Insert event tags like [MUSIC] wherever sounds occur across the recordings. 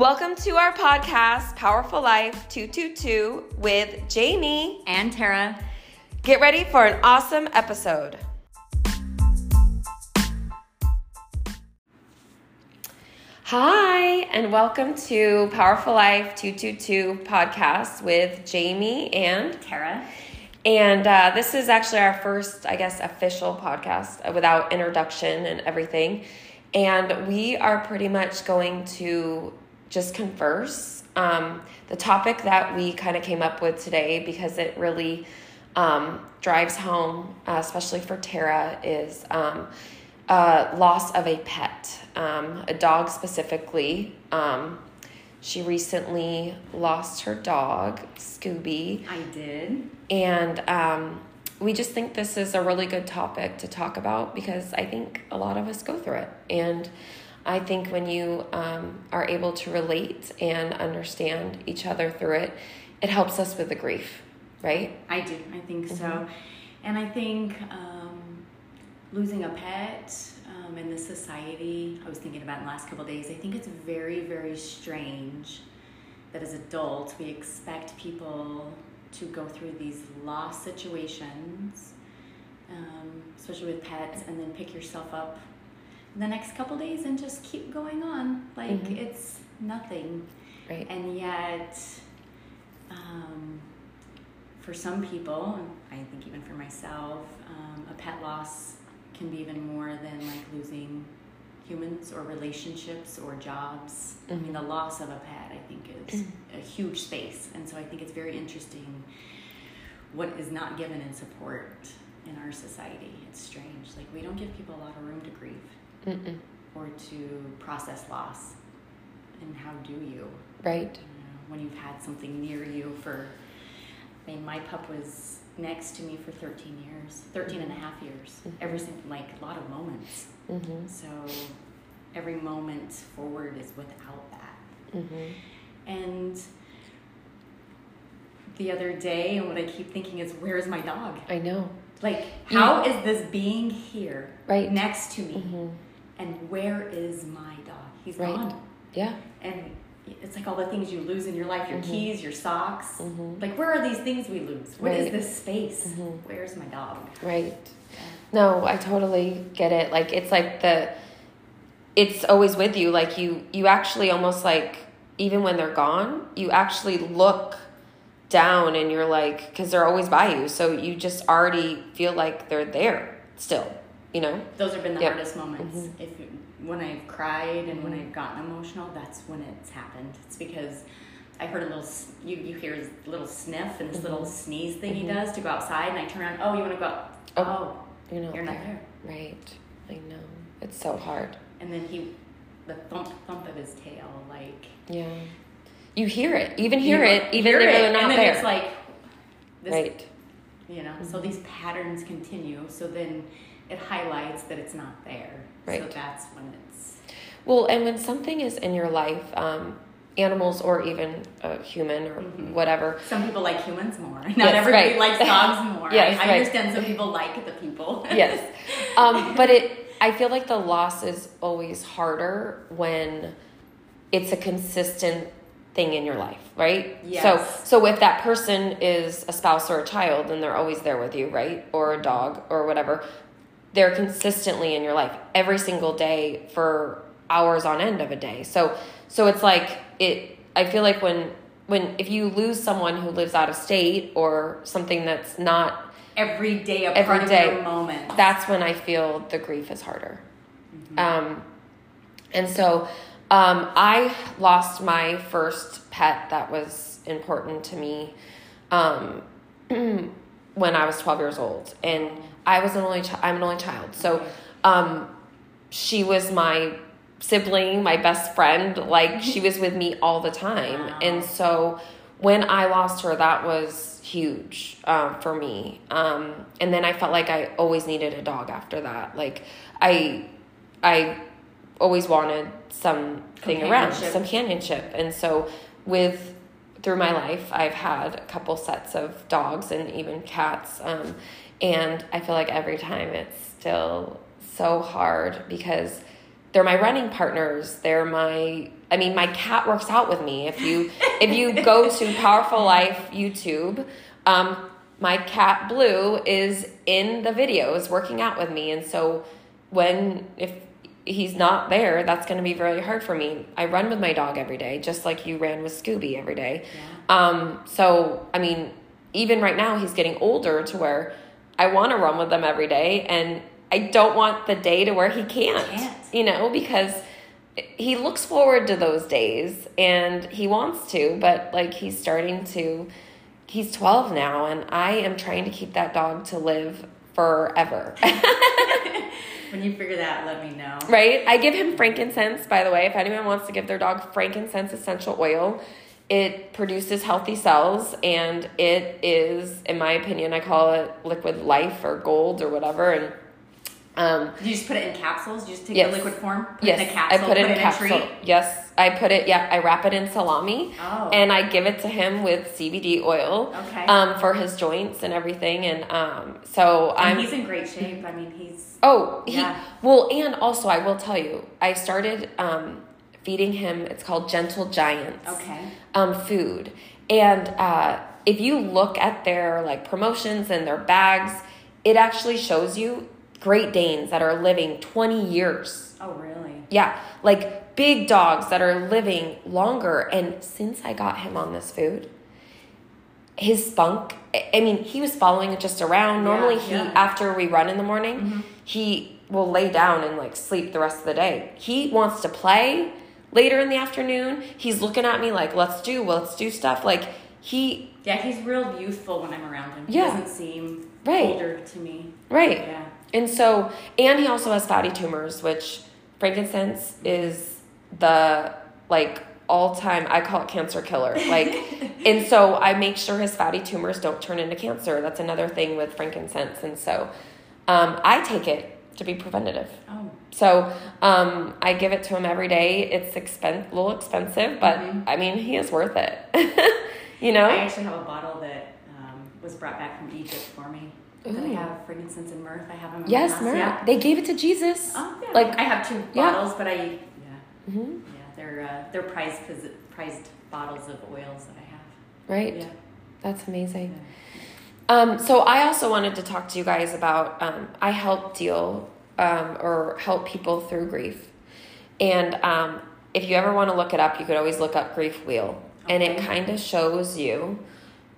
Welcome to our podcast, Powerful Life 222, with Jaime and Taira. Get ready for an awesome episode. Hi, and welcome to Powerful Life 222 podcast with Jaime and Taira. And uh, this is actually our first, I guess, official podcast without introduction and everything. And we are pretty much going to just converse. Um, the topic that we kind of came up with today, because it really um, drives home, uh, especially for Taira, is um, uh, loss of a pet, um, a dog specifically. Um, she recently lost her dog, Scooby. I did. And um, we just think this is a really good topic to talk about because I think a lot of us go through it. And I think when you um, are able to relate and understand each other through it, it helps us with the grief, right? I do. I think mm-hmm. so. And I think um, losing a pet um, in this society, I was thinking about in the last couple days, I think it's very, very strange that as adults we expect people to go through these loss situations, um, especially with pets, and then pick yourself up the next couple days and just keep going on like mm-hmm. it's nothing right and yet um, for some people i think even for myself um, a pet loss can be even more than like losing humans or relationships or jobs mm-hmm. i mean the mm-hmm. loss of a pet i think is mm-hmm. a huge space and so i think it's very interesting what is not given in support in our society it's strange like we don't give people a lot of room to grieve Mm-mm. or to process loss. And how do you? Right. when you've had something near you for, I mean, my pup was next to me for 13 years, 13 and a half years. Mm-hmm. Every single, like, a lot of moments. Mm-hmm. So every moment forward is without that. Mm-hmm. And the other day, and what I keep thinking is, where is my dog? I know. Like, how is this being here right. next to me? And where is my dog? He's right. gone. Yeah. And it's like all the things you lose in your life your mm-hmm. keys, your socks. Mm-hmm. Like, where are these things we lose? What right. is this space? Mm-hmm. Where's my dog? Right. Yeah. No, I totally get it. Like, it's like the, it's always with you. Like, you, you actually almost like, even when they're gone, you actually look down and you're like, because they're always by you. So you just already feel like they're there still you know? Those have been the yep. hardest moments. Mm-hmm. if when i've cried and when i've gotten emotional that's when it's happened. It's because i heard a little you, you hear his little sniff and this mm-hmm. little sneeze thing mm-hmm. he does to go outside and i turn around oh you want to go out? oh, oh you know you're not there. right. I know. It's so hard. And then he the thump thump of his tail like yeah. You hear it. Even hear it even if they're not and then there. it's like this, right. you know? So mm-hmm. these patterns continue. So then it highlights that it's not there. Right. So that's when it's. Well, and when something is in your life, um, animals or even a human or mm-hmm. whatever. Some people like humans more. [LAUGHS] Not yes, everybody right. likes dogs [LAUGHS] more. yes, I, I right. understand some people like the people. [LAUGHS] yes. Um, but it, I feel like the loss is always harder when it's a consistent thing in your life, right? Yes. So so if that person is a spouse or a child, then they're always there with you, right? Or a dog or whatever they're consistently in your life every single day for hours on end of a day. So so it's like it I feel like when when if you lose someone who lives out of state or something that's not every day a every part day, of your moment. That's when I feel the grief is harder. Mm-hmm. Um and so um I lost my first pet that was important to me um [CLEARS THROAT] when I was 12 years old and I was an only child. I'm an only child, so um, she was my sibling, my best friend. Like she was with me all the time, wow. and so when I lost her, that was huge um, for me. Um, and then I felt like I always needed a dog after that. Like I, I always wanted something around, some companionship, and so with through my life, I've had a couple sets of dogs and even cats. Um, and I feel like every time it's still so hard because they're my running partners. They're my I mean, my cat works out with me. If you [LAUGHS] if you go to Powerful Life YouTube, um, my cat Blue is in the videos working out with me, and so when if he's not there, that's going to be very hard for me. I run with my dog every day, just like you ran with Scooby every day. Yeah. Um, so I mean, even right now, he's getting older to where I want to run with them every day, and I don't want the day to where he can't. Can't. You know, because he looks forward to those days and he wants to, but like he's starting to. He's 12 now, and I am trying to keep that dog to live forever. [LAUGHS] When you figure that, out, let me know. Right? I give him frankincense, by the way. If anyone wants to give their dog frankincense essential oil, it produces healthy cells and it is, in my opinion, I call it liquid life or gold or whatever. And um, you just put it in capsules? You just take Yes. the liquid form, put yes, it in a capsule, I put it in a capsule. Yes, I put it. Yeah, I wrap it in salami, Oh. and I give it to him with CBD oil. Okay. Um, for his joints and everything, and um, so And I'm. he's in great shape. I mean, he's Oh, he Yeah. well, and also I will tell you, I started um, feeding him. It's called Gentle Giants. okay. Um, food, and uh, if you look at their like promotions and their bags, it actually shows you Great Danes that are living twenty years. Oh, really? Yeah, like big dogs that are living longer. And since I got him on this food, his spunk, I- mean, he was following it just around. Normally, he, yeah. after we run in the morning, mm-hmm. he will lay down and like sleep the rest of the day. He wants to play later in the afternoon. He's looking at me like, let's do, let's do stuff. Like, he, Yeah, he's real youthful when I'm around him. He Yeah. doesn't seem Right. older to me. right. Yeah. And so, and he also has fatty tumors, which frankincense is the like all time, I call it cancer killer. Like, [LAUGHS] and so I make sure his fatty tumors don't turn into cancer. That's another thing with frankincense. And so um, I take it to be preventative. Oh, So um, I give it to him every day. It's expen- a little expensive, but Mhm. I mean, he is worth it. [LAUGHS] you know? I actually have a bottle that um, was brought back from Egypt for me. That I Ooh. have frankincense and myrrh. I have them Yes, my house. Mary. Yeah. They gave it to Jesus. Oh, yeah. Like- I have two Yeah. bottles, but I yeah hmm yeah they're uh, they're prized prized bottles of oils that I have. Right? Yeah. That's amazing. Um, so I also wanted to talk to you guys about um, I help deal um, or help people through grief, and um, if you ever want to look it up, you could always look up Grief Wheel, and it kind of shows you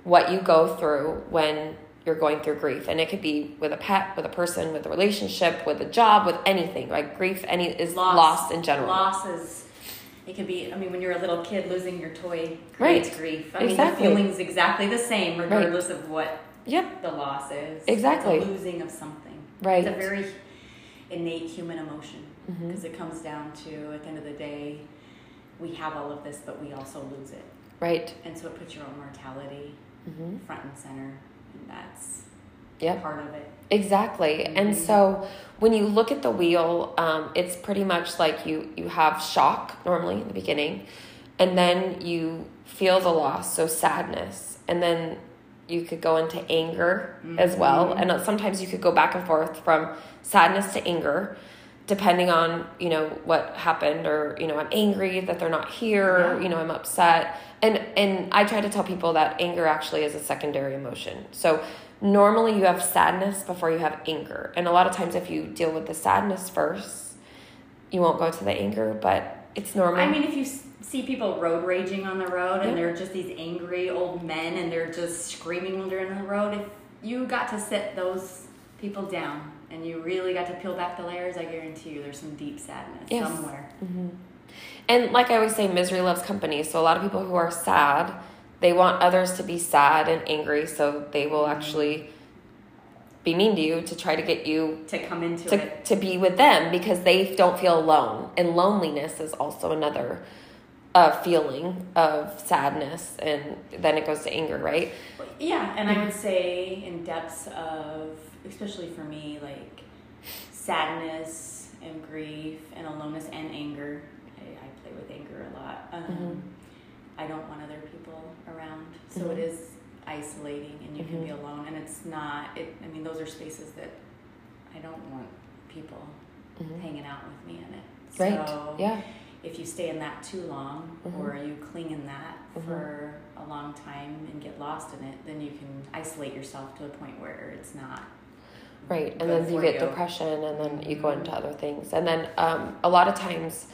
what you go through when you're going through grief, and it could be with a pet, with a person, with a relationship, with a job, with anything. Like grief, any is loss, in general. Loss is. It could be. I mean, when you're a little kid, losing your toy Right. creates grief. I mean, Exactly. the feeling's exactly the same, regardless of what Yep. the loss is. Exactly. It's a losing of something. Right. It's a very innate human emotion because it comes down to at the end of the day, we have all of this, but we also lose it, Right. and so it puts your own mortality hmm front and center, that's Yep. part of it. Exactly. And Mhm. so when you look at the wheel, um, it's pretty much like you you have shock normally in the beginning, and then you feel the loss, so sadness, and then you could go into anger as well, Mhm. and sometimes you could go back and forth from sadness to anger, depending on you know what happened, or you know I'm angry that they're not here, Yeah. you know I'm upset, and and I try to tell people that anger actually is a secondary emotion, so normally you have sadness before you have anger. And a lot of times, if you deal with the sadness first, you won't go to the anger, but it's normal. I mean, if you see people road raging on the road Yeah. and they're just these angry old men and they're just screaming when they're in the road, if you got to sit those people down and you really got to peel back the layers, I guarantee you there's some deep sadness Yes. somewhere. hmm And like I always say, misery loves company. So a lot of people who are sad, they want others to be sad and angry, so they will actually be mean to you to try to get you To come into to, it. to be with them because they don't feel alone. And loneliness is also another uh, feeling of sadness, and then it goes to anger, right? Yeah, and I would say in depths of, especially for me, like sadness and grief and aloneness and anger. With anger a lot. Um, Mhm. I don't want other people around, so Mhm. it is isolating, and you can be Mhm. alone. And it's not. It. I mean, those are spaces that I don't want people Mhm. hanging out with me in it. Right. So Yeah. if you stay in that too long Mhm. or you cling in that for a long time and get lost in it, then you can isolate yourself to a point where it's not Right, and then you get depression, and then you go into other things, and then um, a lot of times,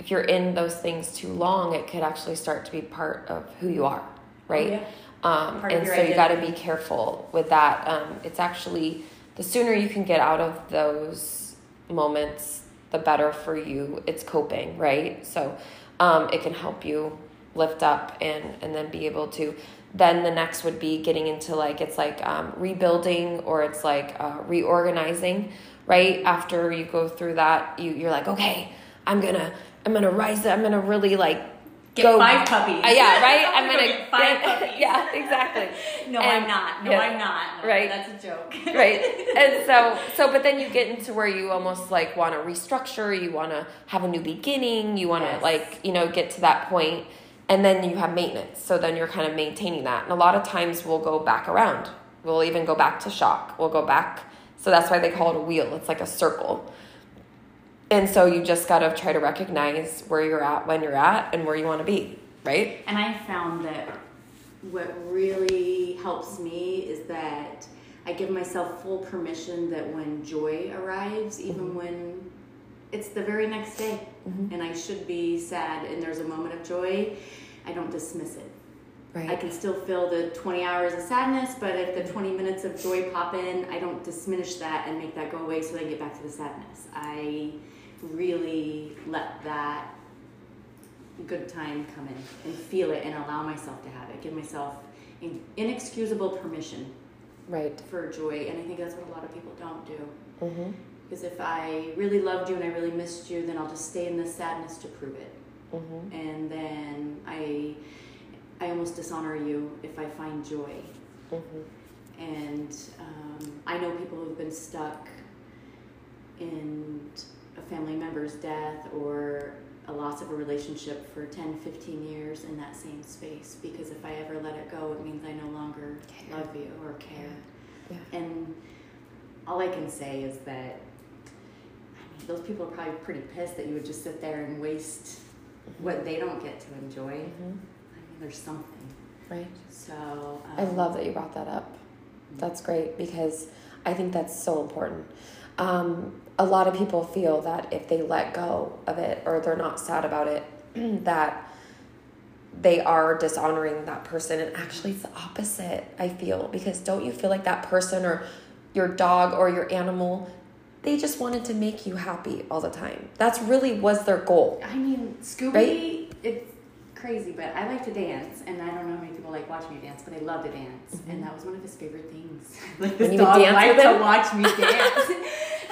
if you're in those things too long, it could actually start to be part of who you are, right? Oh, yeah. Um, and so you got to be careful with that. Um, it's actually the sooner you can get out of those moments, the better for you. It's coping, right? So um, it can help you lift up and and then be able to. Then the next would be getting into like it's like um, rebuilding or it's like uh, reorganizing, right? After you go through that, you you're like, okay, I'm gonna I'm gonna rise. up. I'm gonna really like Get go five puppies. uh, yeah, right. I'm [LAUGHS] Go gonna get five [LAUGHS] puppies. yeah, exactly. [LAUGHS] No, And- I'm not. No, yeah, I'm not. No, right. That's a joke. right and so so but then you get into where you almost like want to restructure you want to have a new beginning you want to Yes. like you know get to that point and then you have maintenance so then you're kind of maintaining that and a lot of times we'll go back around we'll even go back to shock we'll go back so that's why they call it a wheel it's like a circle and so you just got to try to recognize where you're at when you're at and where you want to be right And I found that what really helps me is that I give myself full permission that when joy arrives, even Mhm. when it's the very next day Mhm. and I should be sad and there's a moment of joy, I don't dismiss it. Right. I can still feel the 20 hours of sadness, but if the 20 minutes of joy pop in, I don't diminish that and make that go away so I get back to the sadness. I really let that good time come in and feel it and allow myself to have it. Give myself in- inexcusable permission right for joy, and I think that's what a lot of people don't do. mm-hmm. Because if I really loved you and I really missed you, then I'll just stay in the sadness to prove it Mm-hmm. and then I I almost dishonor you if I find joy. Mm-hmm. And um, I know people who've been stuck in a family member's death or a loss of a relationship for 10, 15 years in that same space because if I ever let it go, it means I no longer Care. love you or care. Yeah. And all I can say is that I mean, those people are probably pretty pissed that you would just sit there and waste what they don't get to enjoy. Mm-hmm. I mean, there's something. right So um, I love that you brought that up. That's great because I think that's so important. Um, a lot of people feel that if they let go of it or they're not sad about it, [CLEARS THROAT] that they are dishonoring that person. And actually, it's the opposite, I feel, because don't you feel like that person or your dog or your animal, they just wanted to make you happy all the time? That's really was their goal. I mean, Scooby, Right? it's crazy, but I like to dance, and I don't know how many people like watch me dance, but I love to dance, Mhm. and that was one of his favorite things. [LAUGHS] like this dog liked to watch me [LAUGHS] dance. [LAUGHS]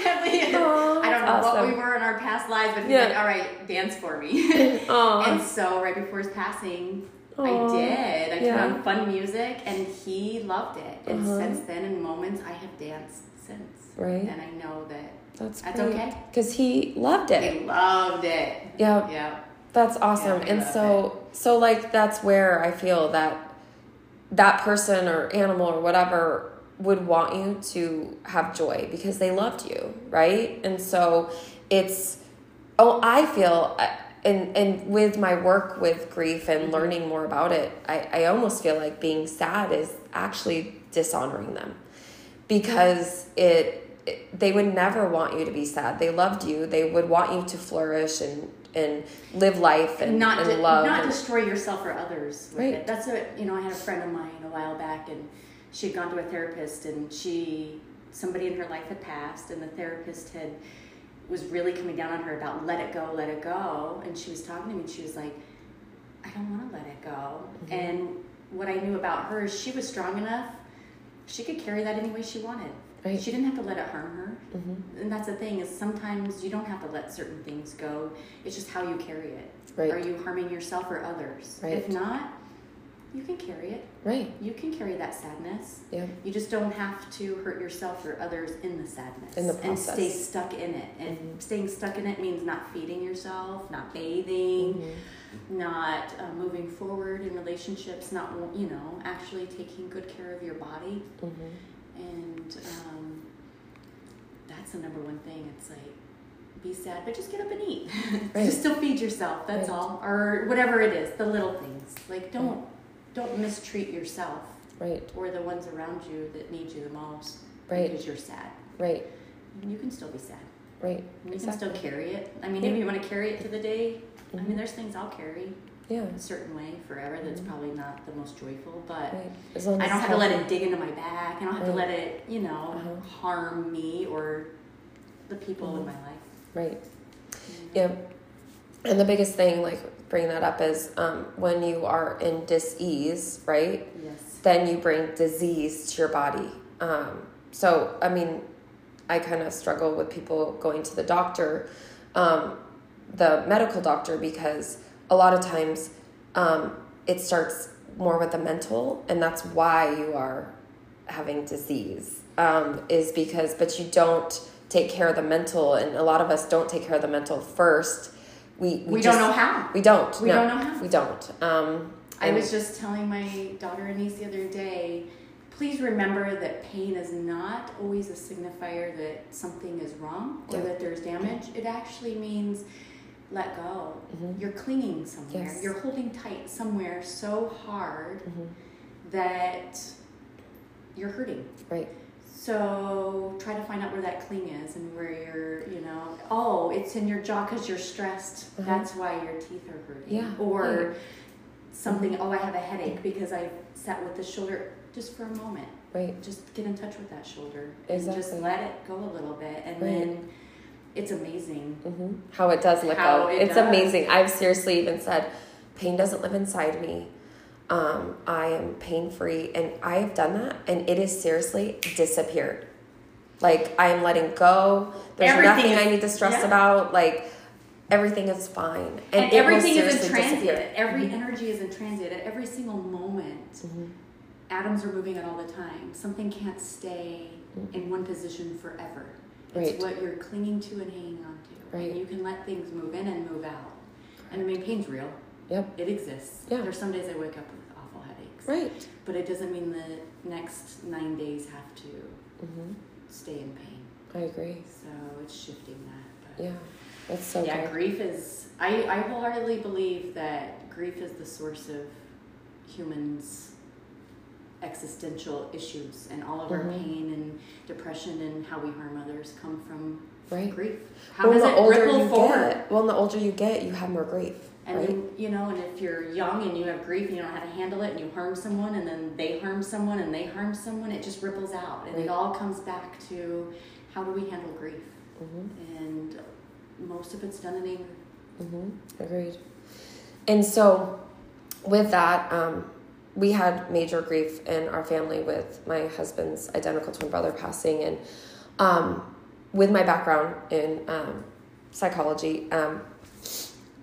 I don't know that's what we were in our past lives, but he's Yeah. like, "All right, dance for me." And so, right before his passing, Aw. I did. I Yeah. turned on fun music, and he loved it. And Uh-huh. since then, in moments, I have danced since. Right. And I know that That's That's okay. Because he loved it. he loved it. Yeah, Yeah. That's awesome. Yeah, and so, so like that's where I feel that that person or animal or whatever would want you to have joy because they loved you, right? And so it's oh, I feel uh, and and with my work with grief and Mhm. learning more about it, I I almost feel like being sad is actually dishonoring them because it, it they would never want you to be sad. They loved you. They would want you to flourish and and live life and, not and de- love. not and- destroy yourself or others with Right. it. That's what you know. I had a friend of mine a while back, and she'd gone to a therapist, and she somebody in her life had passed, and the therapist had was really coming down on her about let it go, let it go, and she was talking to me, and she was like, I don't want to let it go, Mhm. and what I knew about her is she was strong enough. She could carry that any way she wanted. Right. She didn't have to let it harm her. Mhm. And that's the thing is sometimes you don't have to let certain things go. It's just how you carry it. Right. Are you harming yourself or others? Right. If not, you can carry it. Right. You can carry that sadness. Yeah. You just don't have to hurt yourself or others in the sadness. In the process. And stay stuck in it. And Mhm. staying stuck in it means not feeding yourself, not bathing, Mhm. not uh, moving forward in relationships, not, you know, actually taking good care of your body. Mhm. And um, that's the number one thing. It's like be sad, but just get up and eat. [LAUGHS] Right. just still feed yourself. That's Right. all, or whatever it is. The little things. Like don't don't mistreat yourself Right. or the ones around you that need you the most Right. because you're sad. Right. You can still be sad. Right. You Exactly. can still carry it. I mean, Yeah. if you want to carry it to the day, I Mhm. mean, there's things I'll carry Yeah. a certain way forever. That's Mhm. probably not the most joyful, but. Right. As long I don't have to let it dig into my back. I don't have to let it, you know, Uh-huh. harm me or the people in Mhm. my life. Right. you know? Yeah. And the biggest thing, like bringing that up, is um, when you are in dis-ease, right? Yes. Then you bring disease to your body. Um, so, I mean, I kind of struggle with people going to the doctor, um, the medical doctor, because a lot of times um, it starts more with the mental, and that's why you are having disease. Um, is because, but you don't take care of the mental, and a lot of us don't take care of the mental first. We We, just- don't know how. We don't. We no, don't know how. We don't. Um, I was just telling my daughter and niece the other day, please remember that pain is not always a signifier that something is wrong or Yeah. that there's damage. It actually means let go. Mhm. You're clinging somewhere. Yes. You're holding tight somewhere so hard Mhm. that you're hurting. Right. So try to find out where that cling is and where you're, you know, oh, it's in your jaw because you're stressed. Uh-huh. That's why your teeth are hurting. Yeah, Or something, oh, I have a headache because I sat with the shoulder just for a moment. Right. Just get in touch with that shoulder and just let it go a little bit. And Right. then it's amazing. hmm How it does let How go. it it's does. amazing. I've seriously even said, pain doesn't live inside me. Um, I am pain free, and I have done that, and it is seriously disappeared. Like I am letting go. There's Everything nothing I need to stress yeah. about. Like everything is fine, And, will everything is in transit. Every Mhm. energy is in transit. At every single moment, Mhm. atoms are moving at all the time. Something can't stay Mhm. in one position forever. Right. It's what you're clinging to and hanging on to. Right. And you can let things move in and move out. And I mean, pain's real. Yep. It exists. Yeah. There's some days I wake up with awful headaches. Right. But it doesn't mean the next nine days have to hmm stay in pain. I agree. So it's shifting that. But Yeah. That's so yeah, good. grief is. I, I wholeheartedly believe that grief is the source of humans' existential issues, and all of our Mhm. pain and depression and how we harm others come from Right. grief. How well, does it ripple forward? get, well, the older you get, you have more grief. And right. then, you know, and if you're young and you have grief and you don't know how to handle it and you harm someone and then they harm someone and they harm someone, it just ripples out. And Right. it all comes back to how do we handle grief? hmm And most of it's done in anger. Mm-hmm. Agreed. And so, with that, um, we had major grief in our family with my husband's identical twin brother passing, and um, with my background in um, psychology, um,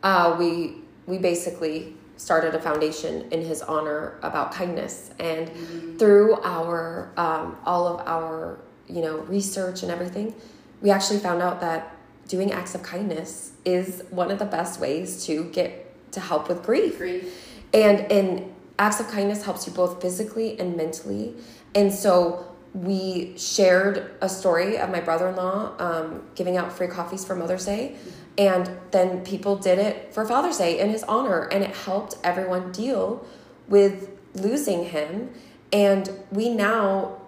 uh, we we basically started a foundation in his honor about kindness, and through our um, all of our you know research and everything, we actually found out that doing acts of kindness is one of the best ways to get to help with grief Grief. and and acts of kindness helps you both physically and mentally. And so we shared a story of my brother-in-law um, giving out free coffees for mother's day. And then people did it for father's day in his honor. And it helped everyone deal with losing him. And we now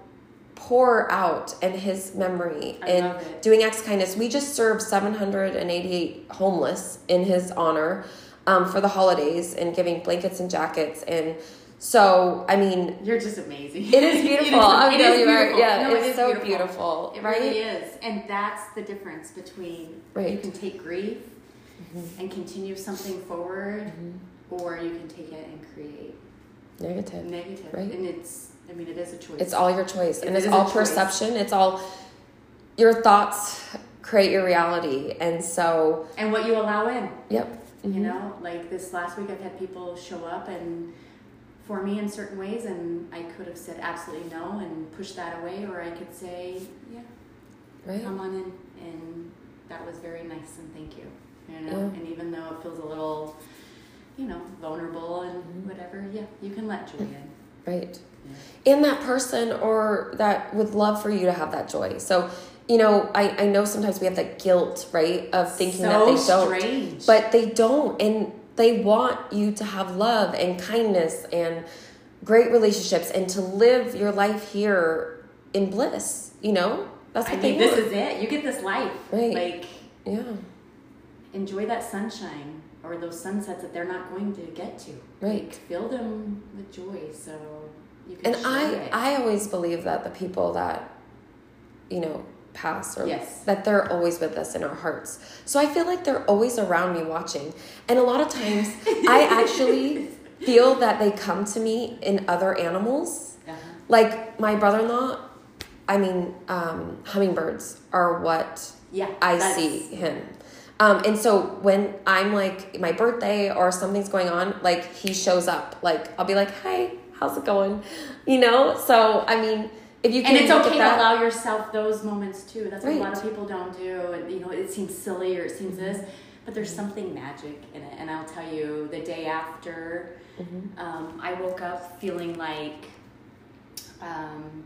pour out in his memory I and doing acts of kindness. We just served 788 homeless in his honor um, for the holidays and giving blankets and jackets and so i mean You're just amazing. it is [LAUGHS] beautiful i'm It you right yeah No, it it's is so beautiful. beautiful, It right really is. And that's the difference between Right. you can take grief Mhm. and continue something forward, Mhm. or you can take it and create negative negative. Right. And it's, I mean, it is a choice. it's all your choice and it's all choice. perception it's all your thoughts create your reality and so and what you allow in. yep You Mhm. know, like this last week, I've had people show up and for me in certain ways, and I could have said absolutely no and pushed that away, or I could say, yeah, right come on in, and that was very nice and thank you. You know, Yeah. and even though it feels a little, you know, vulnerable and Mhm. whatever, yeah, you can let joy in. right Yeah. in that person or that would love for you to have that joy. So you know, I, I know sometimes we have that guilt, right, of thinking So that they don't. strange. But they don't. And they want you to have love and kindness and great relationships and to live your life here in bliss, you know? That's I what think want. this is it. You get this life. Right. Like yeah. enjoy that sunshine or those sunsets that they're not going to get to. Right. Like, fill them with joy so you can And I it. I always believe that the people that you know pass or Yes. that they're always with us in our hearts. So I feel like they're always around me watching. And a lot of times [LAUGHS] I actually feel that they come to me in other animals. uh-huh. Like my brother-in-law, I mean, um, hummingbirds are what Yeah. I see him. Um, and so when I'm like my birthday or something's going on, like he shows up. Like I'll be like, "Hi, how's it going?" You know. So I mean, if you can And it's okay to allow yourself those moments too. That's what a lot of people don't do. And you know, it seems silly or it seems this, but there's Mm-hmm. something magic in it. And I'll tell you, the day after, Mm-hmm. um, I woke up feeling like um,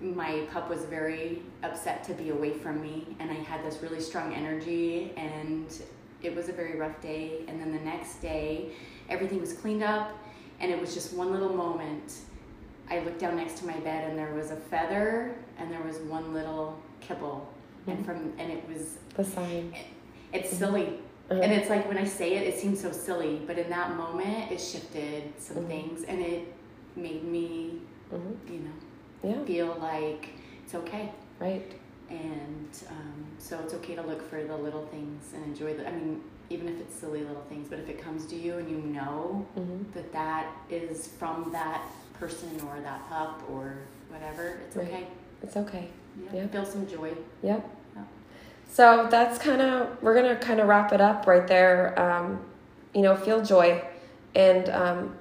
my pup was very upset to be away from me, and I had this really strong energy, and it was a very rough day. And then the next day, everything was cleaned up, and it was just one little moment. I looked down next to my bed, and there was a feather, and there was one little kibble, and from and it was the sign. it's silly. Uh-huh. And it's like when I say it, it seems so silly, but in that moment, it shifted some Mhm. things, and it made me, Mhm. you know, Yeah. feel like it's okay. Right. And um, so it's okay to look for the little things and enjoy the. I mean, even if it's silly little things, but if it comes to you and you know hmm that that is from that person or that pup or whatever, it's Right. okay. It's okay. Yeah. Yeah. Feel some joy. Yep. Yeah. So that's kind of we're gonna kind of wrap it up right there. Um, you know, feel joy, and um,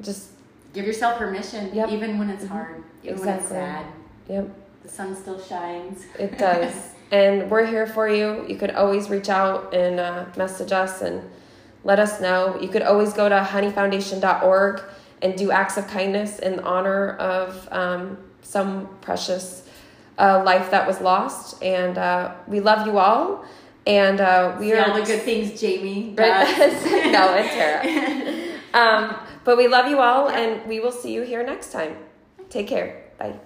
just Give yourself permission, Yep. even when it's Mhm. hard, even when it's sad. yep. The sun still shines. It does. [LAUGHS] and we're here for you. You could always reach out and uh, message us and let us know. You could always go to honeyfoundation.org and do acts of kindness in honor of um, some precious uh, life that was lost. And uh, we love you all. And uh, we See are all the good things Jaime [LAUGHS] Right. [LAUGHS] no, and Taira. [LAUGHS] Um, but we love you all, and we will see you here next time. Take care. Bye.